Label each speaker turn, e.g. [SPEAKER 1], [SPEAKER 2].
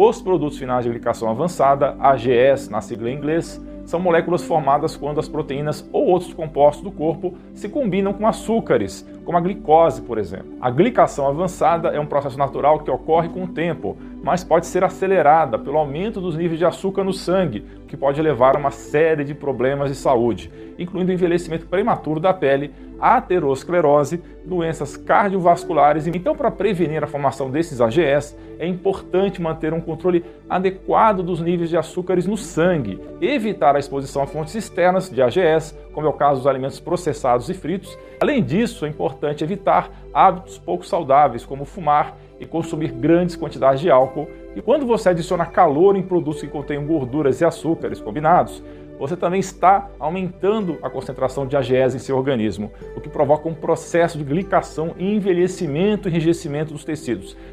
[SPEAKER 1] Os produtos finais de glicação avançada, AGS na sigla em inglês, são moléculas formadas quando as proteínas ou outros compostos do corpo se combinam com açúcares, como a glicose, por exemplo. A glicação avançada é um processo natural que ocorre com o tempo, mas pode ser acelerada pelo aumento dos níveis de açúcar no sangue, que pode levar a uma série de problemas de saúde, incluindo o envelhecimento prematuro da pele, aterosclerose, doenças cardiovasculares. Então, para prevenir a formação desses AGS, é importante manter um controle adequado dos níveis de açúcares no sangue, evitar a exposição a fontes externas de AGS, como é o caso dos alimentos processados e fritos. Além disso, é importante evitar hábitos pouco saudáveis, como fumar e consumir grandes quantidades de álcool. E quando você adiciona calor em produtos que contêm gorduras e açúcares combinados, você também está aumentando a concentração de AGEs em seu organismo, o que provoca um processo de glicação e envelhecimento e enrijecimento dos tecidos.